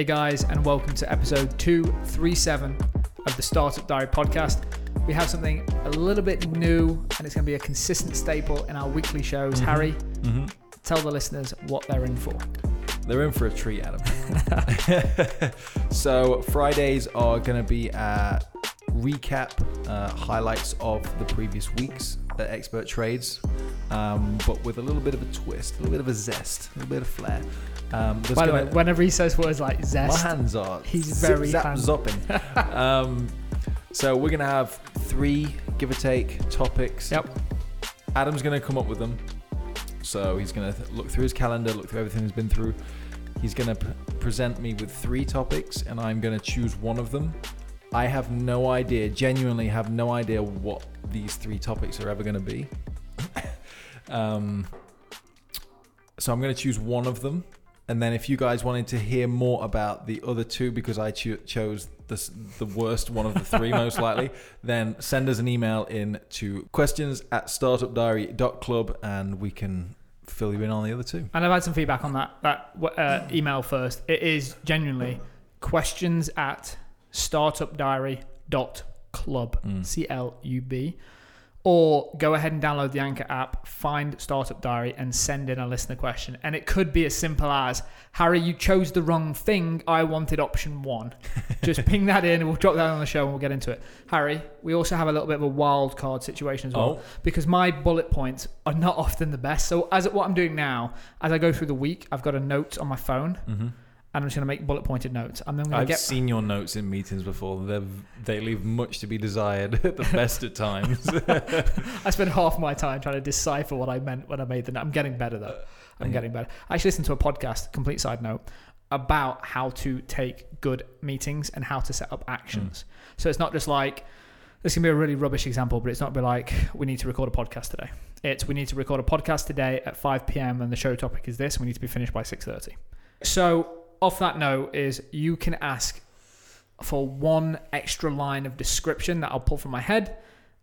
Hey guys, and welcome to episode 237 of the Startup Diary podcast. We have something a little bit new, and it's going to be a consistent staple in our weekly shows. Mhm. Harry, Mm-hmm. tell the listeners what they're in for. They're in for a treat, Adam. so Fridays are going to be uh, recap uh, highlights of the previous weeks at Expert Trades, um, but with a little bit of a twist, a little bit of a zest, a little bit of flair. Um, By the way, whenever he says words like zest, my hands are He's zip, very zap, zopping. um, so we're gonna have three give or take topics. Yep. Adam's gonna come up with them. So he's gonna th- look through his calendar, look through everything he's been through. He's gonna p- present me with three topics, and I'm gonna choose one of them. I have no idea, genuinely have no idea what these three topics are ever gonna be. um, so I'm gonna choose one of them, and then if you guys wanted to hear more about the other two, because I cho- chose the, the worst one of the three most likely, then send us an email in to questions at startupdiary.club and we can fill you in on the other two. and I've had some feedback on that that uh, email first. It is genuinely questions at startupdiary.club, Mm. C L U B. Or go ahead and download the Anchor app, find Startup Diary, and send in a listener question. And it could be as simple as Harry, you chose the wrong thing. I wanted option one. Just ping that in, and we'll drop that on the show and we'll get into it. Harry, we also have a little bit of a wild card situation as well Oh, because my bullet points are not often the best. So as what I'm doing now, as I go through the week, I've got a note on my phone, hmm and I'm just going to make bullet pointed notes. And then I'm I've get. seen your notes in meetings before. They they leave much to be desired at the best at times. I spent half my time trying to decipher what I meant when I made the note. I'm getting better though. I'm Yeah. getting better. I actually listened to a podcast. Complete side note about how to take good meetings and how to set up actions. Hmm. So it's not just like this can be a really rubbish example, but it's not be like we need to record a podcast today. It's we need to record a podcast today at 5 p.m. and the show topic is this. And we need to be finished by 6:30. So off that note is you can ask for one extra line of description that I'll pull from my head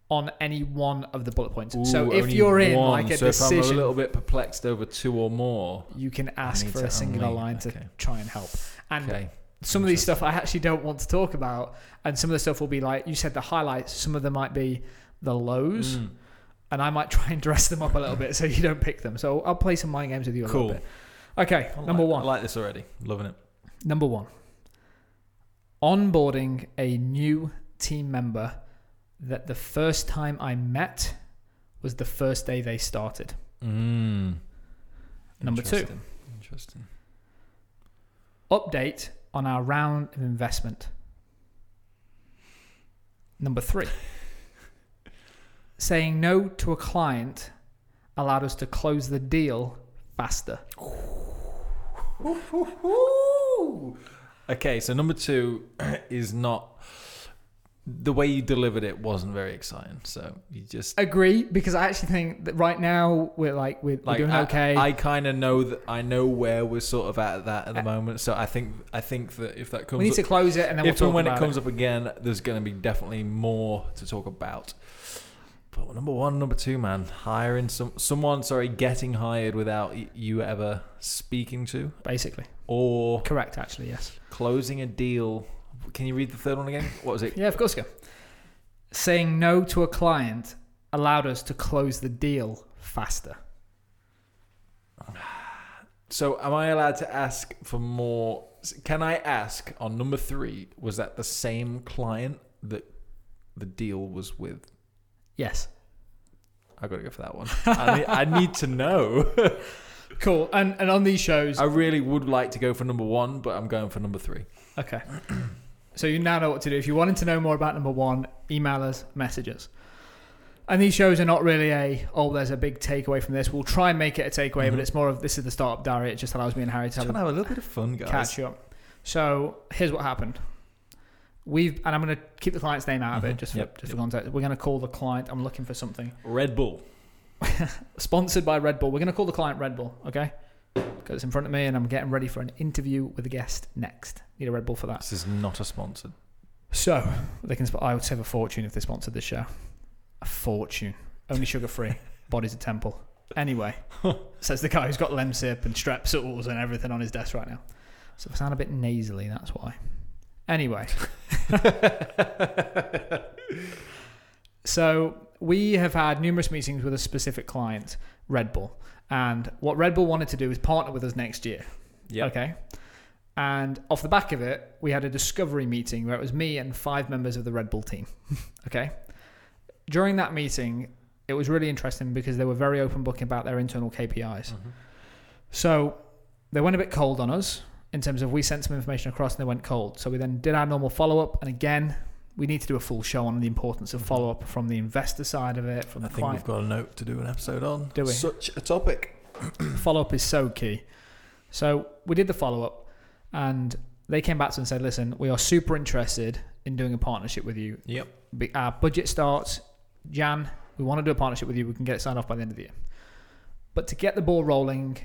on any one of the bullet points. so if you're in one. like a so if I'm decision, a little bit perplexed over two or more, you can ask for a singular only- line to okay. try and help. And okay. some of these stuff I actually don't want to talk about, and some of the stuff will be like you said the highlights. Some of them might be the lows, Mm. and I might try and dress them up a little bit so you don't pick them. So I'll play some mind games with you a Cool. little bit. Okay, I number like- one. I like this already. Loving it. Number one. Onboarding a new team member that the first time I met was the first day they started. Mm. Number two. Interesting. Interesting. Update on our round of investment. Number three. Saying no to a client allowed us to close the deal faster. Okay, so number two is not the way you delivered it wasn't very exciting. So you just Agree, because I actually think that right now we're like we're, we're like doing I, okay. I kind of know that I know where we're sort of at that at the Uh, moment. So I think I think that if that comes we need up, to close it and then we'll if talk and when it about comes up again, there's going to be definitely more to talk about. But number one, number two, man, hiring some someone, sorry, getting hired without y- you ever speaking to, Basically, or correct. Actually, yes. closing a deal. Can you read the third one again? What was it? Yeah, of course. Go. Saying no to a client allowed us to close the deal faster. So, am I allowed to ask for more? Can I ask on number three? Was that the same client that the deal was with? Yes. I got to go for that one. I need, I need to know. Cool. And and on these shows, I really would like to go for number one, but I'm going for number three. okay. So you now know what to do. If you wanted to know more about number one, email us, message us. And these shows are not really a oh, there's a big takeaway from this. We'll try and make it a takeaway, but Mhm. it's more of this is the startup diary. It just allows me and Harry to Trying have to a have a little bit of fun, guys. catch up. So here's what happened. We've and I'm going to keep the client's name out of it Mhm. just for, Yep, just for context. We're going to call the client. I'm looking for something Red Bull. sponsored by Red Bull. We're going to call the client Red Bull, okay? Because it's in front of me and I'm getting ready for an interview with a guest next. Need a Red Bull for that. This is not a sponsored. So they can. I would save a fortune if they sponsored this show. A fortune. Only sugar free. Body's a temple. Anyway, says the guy who's got Lemsip and Strepsils and everything on his desk right now. So I sound a bit nasally, that's why. Anyway. so we have had numerous meetings with a specific client, Red Bull. And what Red Bull wanted to do is partner with us next year. Yeah. Okay. And off the back of it, we had a discovery meeting where it was me and five members of the Red Bull team. okay. During that meeting, it was really interesting because they were very open book about their internal KPIs. Mm-hmm. So they went a bit cold on us in terms of we sent some information across and they went cold. So we then did our normal follow up. And again, we need to do a full show on the importance of follow up from the investor side of it, from I the think client. we've got a note to do an episode on. Do we? Such a topic. follow up is so key. So we did the follow up, and they came back to us and said, "Listen, we are super interested in doing a partnership with you. Yep. Our budget starts Jan. We want to do a partnership with you. We can get it signed off by the end of the year. But to get the ball rolling,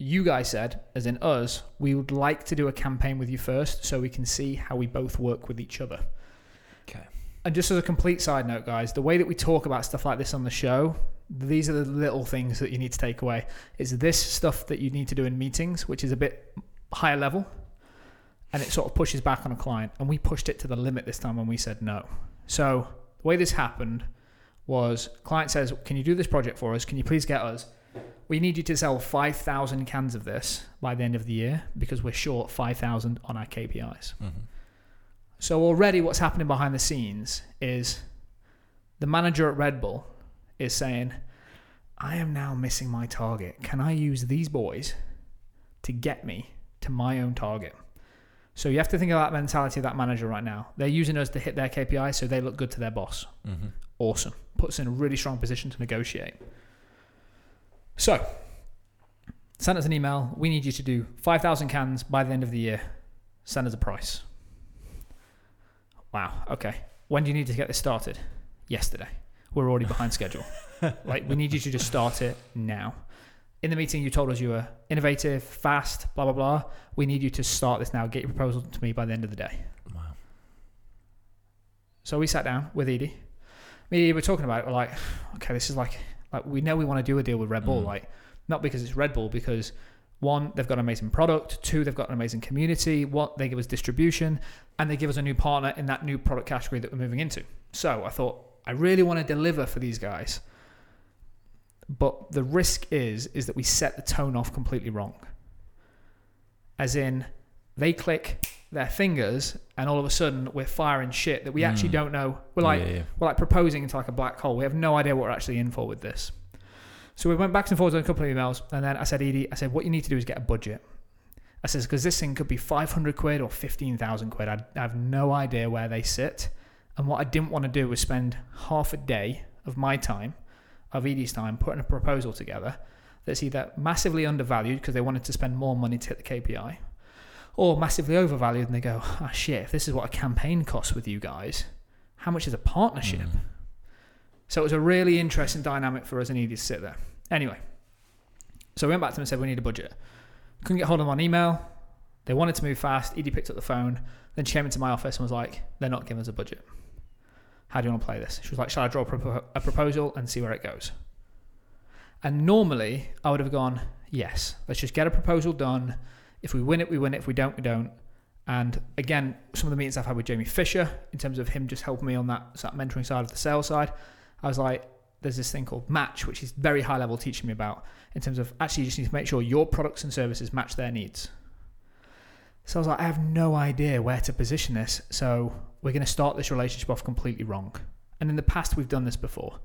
you guys said, as in us, we would like to do a campaign with you first, so we can see how we both work with each other. Okay. And just as a complete side note, guys, the way that we talk about stuff like this on the show, these are the little things that you need to take away. It's this stuff that you need to do in meetings, which is a bit higher level, and it sort of pushes back on a client. And we pushed it to the limit this time when we said no. So the way this happened was client says, "Can you do this project for us? Can you please get us? We need you to sell 5,000 cans of this by the end of the year because we're short 5,000 on our KPIs." Mm-hmm. So already what's happening behind the scenes is the manager at Red Bull is saying, I am now missing my target. Can I use these boys to get me to my own target? So you have to think of that mentality of that manager right now. They're using us to hit their KPI so they look good to their boss. Mm-hmm. Awesome. Puts in a really strong position to negotiate. So, send us an email. We need you to do 5,000 cans by the end of the year. Send us a price. Wow. Okay. When do you need to get this started? Yesterday. We're already behind schedule. like, we need you to just start it now. In the meeting, you told us you were innovative, fast, blah, blah, blah. We need you to start this now. Get your proposal to me by the end of the day. Wow. So we sat down with Edie. Me and Edie were talking about it. We're like, okay, this is like, like we know we want to do a deal with Red Bull. Mm. Like, not because it's Red Bull, because one, they've got an amazing product. Two, they've got an amazing community. What they give us distribution, and they give us a new partner in that new product category that we're moving into. So I thought I really want to deliver for these guys, but the risk is is that we set the tone off completely wrong. As in, they click their fingers, and all of a sudden we're firing shit that we actually Mm. don't know. We're like, yeah, yeah. we're like proposing into like a black hole. We have no idea what we're actually in for with this. So we went back and forth on a couple of emails, and then I said, Edie, I said, what you need to do is get a budget. I says, because this thing could be 500 quid or 15,000 quid. I, I have no idea where they sit. And what I didn't want to do was spend half a day of my time, of Edie's time, putting a proposal together that's either massively undervalued because they wanted to spend more money to hit the KPI, or massively overvalued and they go, ah, shit, if this is what a campaign costs with you guys, how much is a partnership? Mm. So it was a really interesting dynamic for us and Edie to sit there. Anyway, so we went back to them and said, we need a budget. Couldn't get hold of them on email. They wanted to move fast. Edie picked up the phone. Then she came into my office and was like, they're not giving us a budget. How do you want to play this? She was like, shall I draw a proposal and see where it goes? And normally I would have gone, yes, let's just get a proposal done. If we win it, we win it. If we don't, we don't. And again, some of the meetings I've had with Jamie Fisher, in terms of him just helping me on that, that mentoring side of the sales side, I was like, there's this thing called match, which is very high level teaching me about in terms of actually you just need to make sure your products and services match their needs. So I was like, I have no idea where to position this. So we're going to start this relationship off completely wrong. And in the past, we've done this before.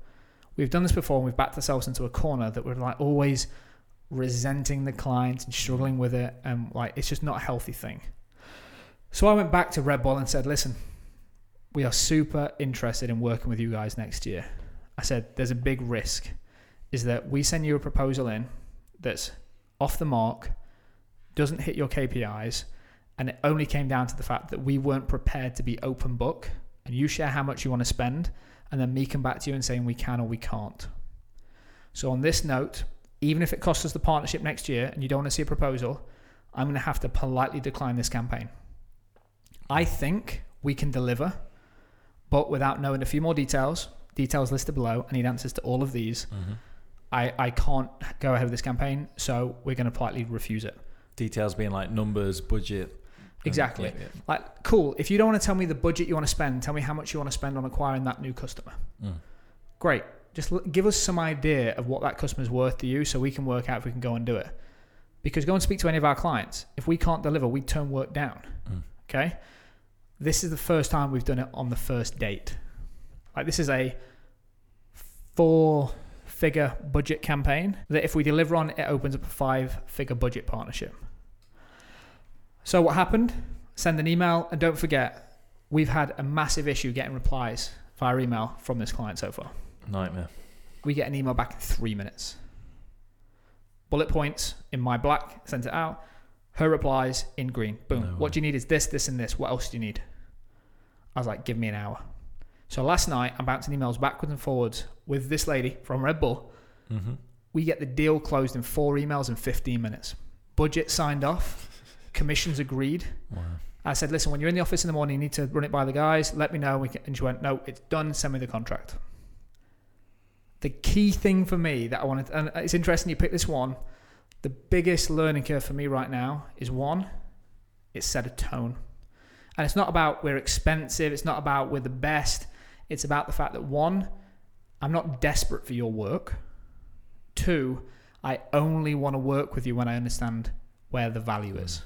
We've done this before and we've backed ourselves into a corner that we're like always resenting the client and struggling with it. And like, it's just not a healthy thing. So I went back to Red Bull and said, listen, we are super interested in working with you guys next year. I said, there's a big risk is that we send you a proposal in that's off the mark, doesn't hit your KPIs, and it only came down to the fact that we weren't prepared to be open book and you share how much you want to spend, and then me come back to you and saying we can or we can't. So, on this note, even if it costs us the partnership next year and you don't want to see a proposal, I'm going to have to politely decline this campaign. I think we can deliver, but without knowing a few more details, details listed below, I need answers to all of these. Mm-hmm. I, I can't go ahead with this campaign, so we're going to politely refuse it. Details being like numbers, budget. Exactly. yeah, Like, cool. If you don't want to tell me the budget you want to spend, tell me how much you want to spend on acquiring that new customer. Mm. Great. Just l- give us some idea of what that customer's worth to you so we can work out if we can go and do it. Because go and speak to any of our clients. If we can't deliver, we turn work down. Mm. Okay? This is the first time we've done it on the first date. Like, this is a four figure budget campaign that if we deliver on, it opens up a five figure budget partnership. So, what happened? Send an email, and don't forget, we've had a massive issue getting replies via email from this client so far. Nightmare. We get an email back in three minutes. Bullet points in my black, sent it out. Her replies in green. Boom. No what do you need is this, this, and this. What else do you need? I was like, give me an hour. So last night, I'm bouncing emails backwards and forwards with this lady from Red Bull. Mm-hmm. We get the deal closed in four emails in 15 minutes. Budget signed off. Commissions agreed. Wow. I said, listen, when you're in the office in the morning, you need to run it by the guys. Let me know. And she went, no, it's done. Send me the contract. The key thing for me that I wanted, and it's interesting you picked this one. The biggest learning curve for me right now is one, it's set a tone. And it's not about we're expensive. It's not about we're the best. It's about the fact that one, I'm not desperate for your work. Two, I only want to work with you when I understand where the value is. Mm.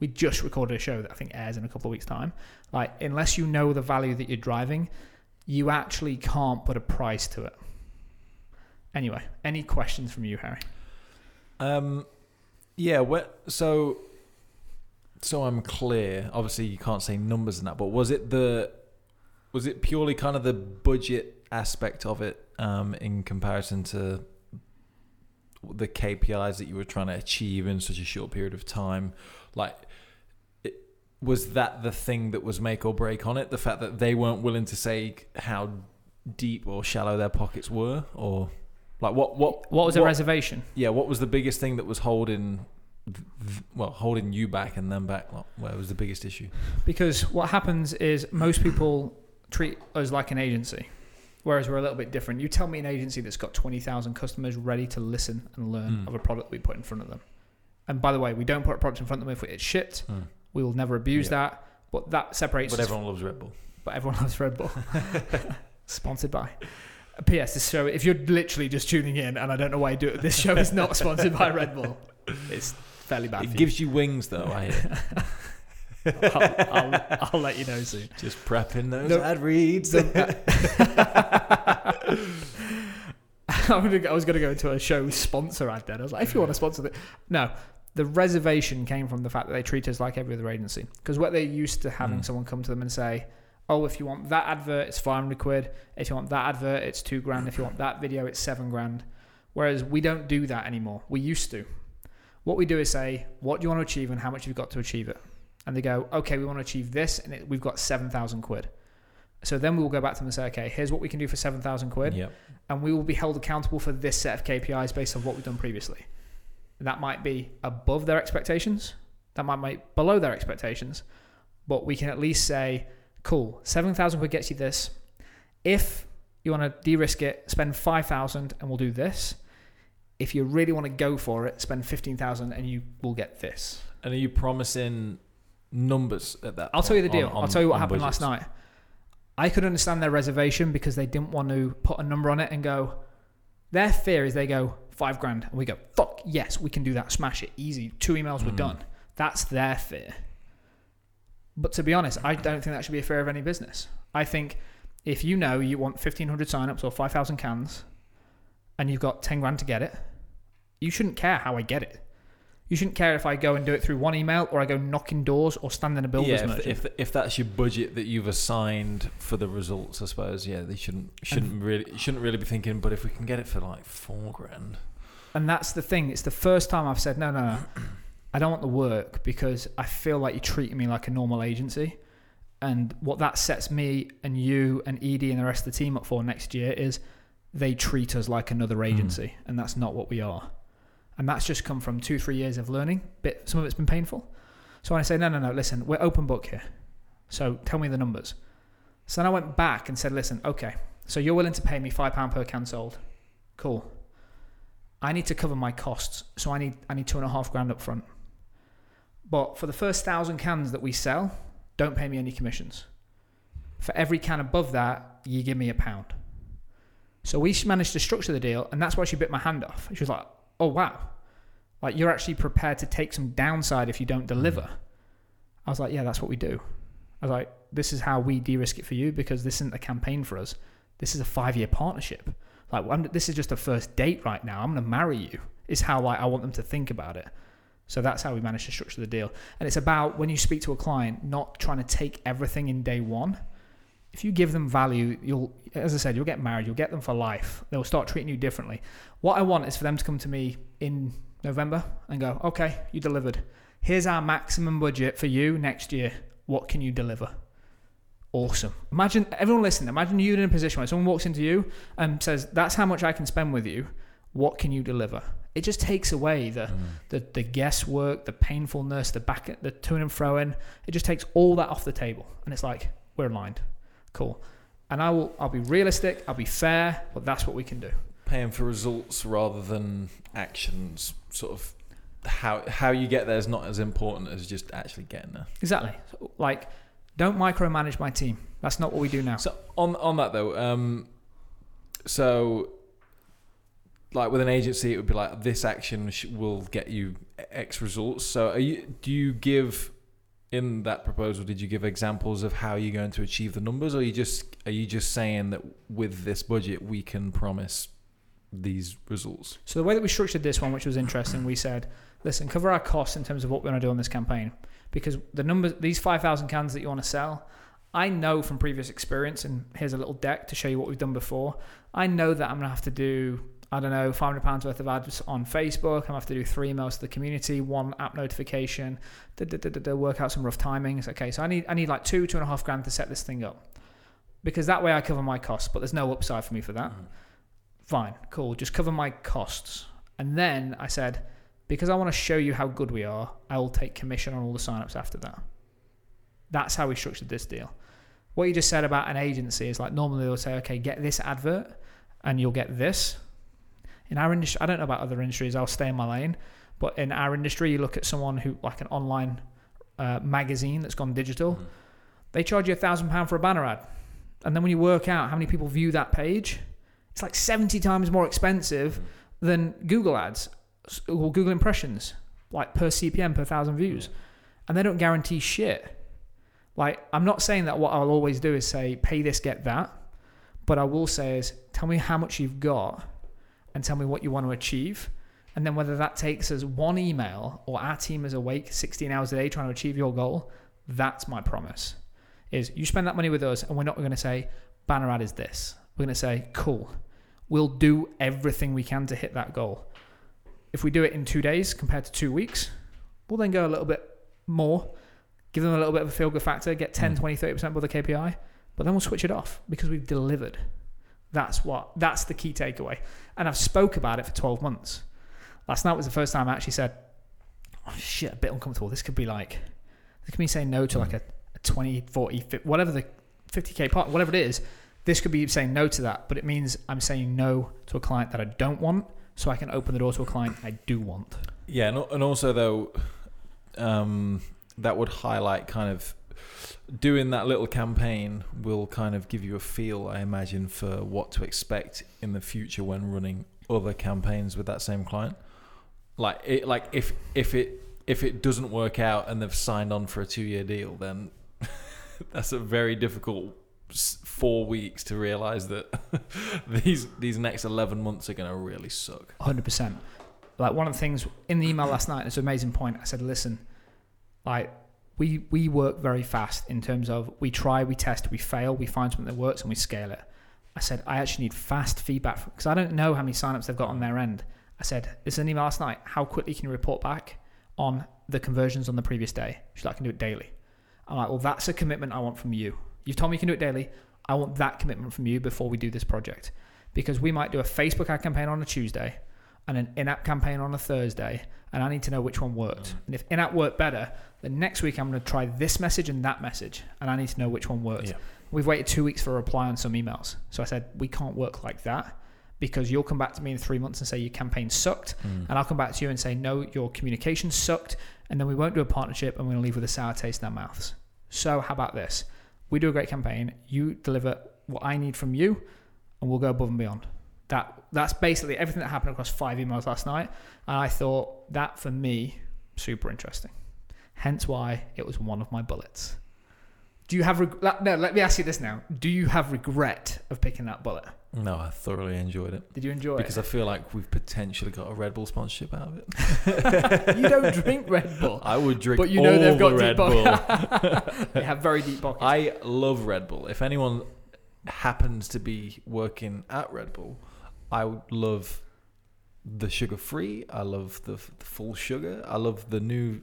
We just recorded a show that I think airs in a couple of weeks' time. Like, unless you know the value that you're driving, you actually can't put a price to it. Anyway, any questions from you, Harry? Um, yeah. What? So, so I'm clear. Obviously, you can't say numbers in that, but was it the, was it purely kind of the budget aspect of it, um, in comparison to the KPIs that you were trying to achieve in such a short period of time? Like, was that the thing that was make or break on it? The fact that they weren't willing to say how deep or shallow their pockets were, or like what what What was the reservation? yeah, what was the biggest thing that was holding, well, holding you back and them back? Where was the biggest issue? Because what happens is most people treat us like an agency, whereas we're a little bit different. You tell me an agency that's got 20,000 customers ready to listen and learn Mm. of a product we put in front of them. And by the way, we don't put a product in front of them if it's shit. We will never abuse Yeah. that. But that separates But us everyone loves Red Bull. but everyone loves Red Bull. sponsored by. P.S. This show, if you're literally just tuning in, and I don't know why you do it, this show is not sponsored by Red Bull. It's fairly bad. It for gives you wings, though. I hear. I'll, I'll, I'll let you know soon. Just prepping those No. ad reads. I'm gonna, I was going to go into a show sponsor ad then. I was like, if you want to sponsor it. No, the reservation came from the fact that they treat us like every other agency. Because what they're used to having Mm. someone come to them and say, oh, if you want that advert, it's 500 quid. If you want that advert, it's two grand. If you want that video, it's seven grand. Whereas we don't do that anymore. We used to. What we do is say, what do you want to achieve and how much you've got to achieve it? And they go, okay, we want to achieve this, and it, we've got 7,000 quid. So then we'll go back to them and say, okay, here's what we can do for 7,000 quid Yep. and we will be held accountable for this set of KPIs based on what we've done previously. That might be above their expectations, that might be below their expectations, but we can at least say, cool, 7,000 quid gets you this. If you want to de risk it, spend 5,000 and we'll do this. If you really want to go for it, spend 15,000 and you will get this. And are you promising numbers at that? I'll tell you the deal. on- I'll tell you what happened budgets? last night. I could understand their reservation because they didn't want to put a number on it and go. Their fear is they go five grand, and we go fuck yes, we can do that, smash it, easy. Two emails, we're Mm. done. That's their fear. But to be honest, I don't think that should be a fear of any business. I think if you know you want fifteen hundred signups or five thousand cans, and you've got ten grand to get it, you shouldn't care how I get it. You shouldn't care if I go and do it through one email or I go knocking doors or stand in a builder's Yeah, if, if if that's your budget that you've assigned for the results, I suppose. Yeah, they shouldn't shouldn't really shouldn't really be thinking. But if we can get it for like four grand, And that's the thing. It's the first time I've said, no, no, no. I don't want the work because I feel like you're treating me like a normal agency. And what that sets me and you and Edie and the rest of the team up for next year is they treat us like another hmm. agency. And that's not what we are. And that's just come from two, three years of learning. Bit, some of it's been painful. So when I say, no, no, no, listen, we're open book here. So tell me the numbers. So then I went back and said, listen, okay, so you're willing to pay me £5 per can sold. Cool. I need to cover my costs, so I need I need two and a half grand up front. But for the first thousand cans that we sell, don't pay me any commissions. For every can above that, you give me a pound. So we managed to structure the deal, and that's why she bit my hand off. She was like, "Oh wow, like you're actually prepared to take some downside if you don't deliver." I was like, "Yeah, that's what we do." I was like, "This is how we de-risk it for you because this isn't a campaign for us. This is a five-year partnership. Like, I'm, this is just a first date right now. I'm going to marry you." Is how like I want them to think about it. So that's how we managed to structure the deal. And it's about when you speak to a client, not trying to take everything in day one. If you give them value, you'll, as I said, you'll get married, you'll get them for life. They'll start treating you differently. What I want is for them to come to me in November and go, okay, you delivered. Here's our maximum budget for you next year. What can you deliver? Awesome. Imagine everyone listening. Imagine you're in a position where someone walks into you and says, "That's how much I can spend with you. What can you deliver?" It just takes away the Mm. the, the guesswork, the painfulness, the back, the to and fro in. It just takes all that off the table, and it's like we're aligned. Cool. And I will. I'll be realistic. I'll be fair. But that's what we can do. Paying for results rather than actions, sort of how how you get there is not as important as just actually getting there. Exactly. So, like, don't micromanage my team. That's not what we do now. So on on that though, um, so like with an agency, it would be like this action sh- will get you X results. So are you do you give in that proposal? Did you give examples of how you're going to achieve the numbers, or you just are you just saying that with this budget we can promise these results? So the way that we structured this one, which was interesting, we said, listen, cover our costs in terms of what we're going to do on this campaign, because the numbers, these five thousand cans that you want to sell, I know from previous experience, and here's a little deck to show you what we've done before. I know that I'm going to have to do. I don't know, five hundred pounds worth of ads on Facebook. I'm gonna have to do three emails to the community, one app notification, da, da, da, da, da, work out some rough timings. Okay, so I need I need like two, two and a half grand to set this thing up, because that way I cover my costs. But there's no upside for me for that mm-hmm. fine, cool, just cover my costs. And then I said, because I want to show you how good we are, I will take commission on all the signups after that. That's how we structured this deal. What you just said about an agency is like normally they'll say, okay, get this advert and you'll get this. In our industry, I don't know about other industries, I'll stay in my lane. But in our industry, you look at someone who, like an online uh, magazine that's gone digital, mm-hmm. they charge you a thousand pound for a banner ad. And then when you work out how many people view that page, it's like 70 times more expensive mm-hmm. than Google ads or Google impressions, like per CPM per thousand views. Mm-hmm. And they don't guarantee shit. Like, I'm not saying that what I'll always do is say, pay this, get that. But I will say is, tell me how much you've got and tell me what you want to achieve. And then whether that takes us one email or our team is awake 16 hours a day trying to achieve your goal, that's my promise. Is you spend that money with us and we're not going to say, banner ad is this. We're going to say, cool, we'll do everything we can to hit that goal. If we do it in two days compared to two weeks, we'll then go a little bit more, give them a little bit of a feel good factor, get 10, Mm. 20, 30% above the KPI, but then we'll switch it off because we've delivered. That's what, that's the key takeaway. And I've spoke about it for 12 months. Last night was the first time I actually said, oh, shit, a bit uncomfortable. This could be like, this could be saying no to like a, a 20, 40, 50, whatever the 50k part, whatever it is. This could be saying no to that, but it means I'm saying no to a client that I don't want, so I can open the door to a client I do want. Yeah, and, also though, um, that would highlight kind of doing that little campaign will kind of give you a feel, I imagine, for what to expect in the future when running other campaigns with that same client. Like it, like if if it if it doesn't work out and they've signed on for a two year deal, then that's a very difficult four weeks to realize that these these next eleven months are going to really suck. 100%. Like one of the things in the email last night, it's an amazing point. I said, listen, like we we work very fast in terms of we try, we test, we fail, we find something that works, and we scale it. I said, I actually need fast feedback because I don't know how many signups they've got on their end. I said, this is an email last night. How quickly can you report back on the conversions on the previous day? She's like, I can do it daily. I'm like, well, that's a commitment I want from you. You've told me you can do it daily. I want that commitment from you before we do this project. Because we might do a Facebook ad campaign on a Tuesday and an in app campaign on a Thursday, and I need to know which one worked. And if in app worked better, then next week I'm going to try this message and that message, and I need to know which one worked. Yeah. We've waited two weeks for a reply on some emails. So I said, we can't work like that because you'll come back to me in three months and say your campaign sucked, Mm. and I'll come back to you and say no, your communication sucked, and then we won't do a partnership, and we're going to leave with a sour taste in our mouths. So how about this? We do a great campaign. You deliver what I need from you, and we'll go above and beyond. That that's basically everything that happened across five emails last night, and I thought that for me super interesting. Hence why it was one of my bullets. Do you have reg- no? Let me ask you this now. Do you have regret of picking that bullet? No, I thoroughly enjoyed it Did you enjoy it? because I feel like we've potentially got a Red Bull sponsorship out of it. you don't drink Red Bull, I would drink but you know they've got the Red deep Bull. they have very deep pockets. I love Red Bull. If anyone happens to be working at Red Bull, I love the sugar free. I love the, the full sugar. I love the new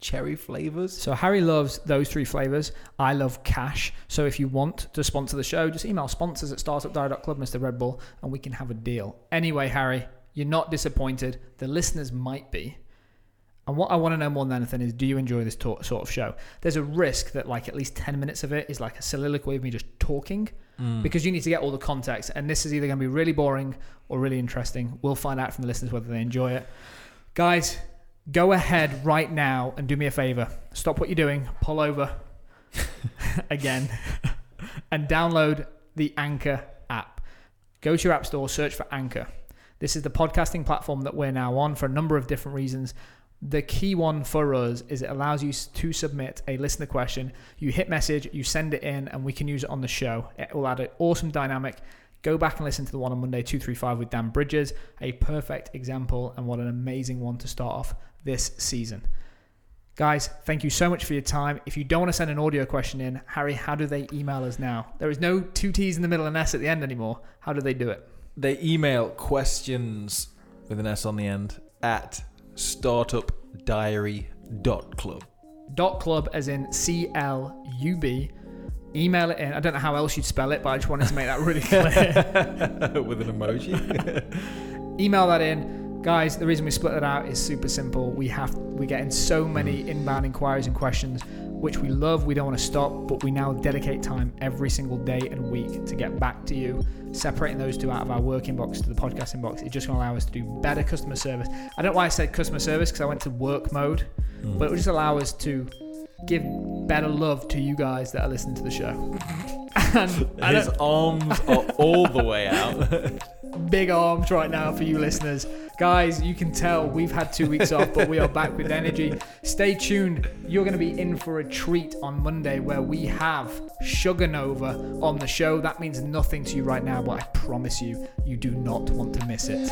cherry flavors. So Harry loves those three flavors. I love cash. So if you want to sponsor the show, just email sponsors at startupdiary.club, Mr. Red Bull, and we can have a deal. Anyway, Harry, you're not disappointed. The listeners might be. And what I want to know more than anything is, do you enjoy this talk, sort of show? There's a risk that like at least 10 minutes of it is like a soliloquy of me just talking Mm. because you need to get all the context. And this is either going to be really boring or really interesting. We'll find out from the listeners whether they enjoy it. Guys, go ahead right now and do me a favor. Stop what you're doing, pull over again, and download the Anchor app. Go to your app store, search for Anchor. This is the podcasting platform that we're now on for a number of different reasons. The key one for us is it allows you to submit a listener question. You hit message, you send it in, and we can use it on the show. It will add an awesome dynamic. Go back and listen to the one on Monday, 235 with Dan Bridges. A perfect example, and what an amazing one to start off this season. Guys, thank you so much for your time. If you don't want to send an audio question in, Harry, how do they email us now? There is no two T's in the middle and S at the end anymore. How do they do it? They email questions with an S on the end at startupdiary.club. Dot club as in C L U B. Email it in. I don't know how else you'd spell it, but I just wanted to make that really clear. with an emoji. Email that in. Guys, the reason we split it out is super simple. We have we get in so many inbound inquiries and questions, which we love. We don't want to stop, but we now dedicate time every single day and week to get back to you. Separating those two out of our work inbox to the podcast inbox is just going to allow us to do better customer service. I don't know why I said customer service because I went to work mode, hmm. but it will just allow us to give better love to you guys that are listening to the show. His arms are all the way out. big arms right now for you listeners. Guys, you can tell we've had two weeks off, but we are back with energy. Stay tuned. You're going to be in for a treat on Monday where we have Sugar Nova on the show. That means nothing to you right now, but I promise you, you do not want to miss it.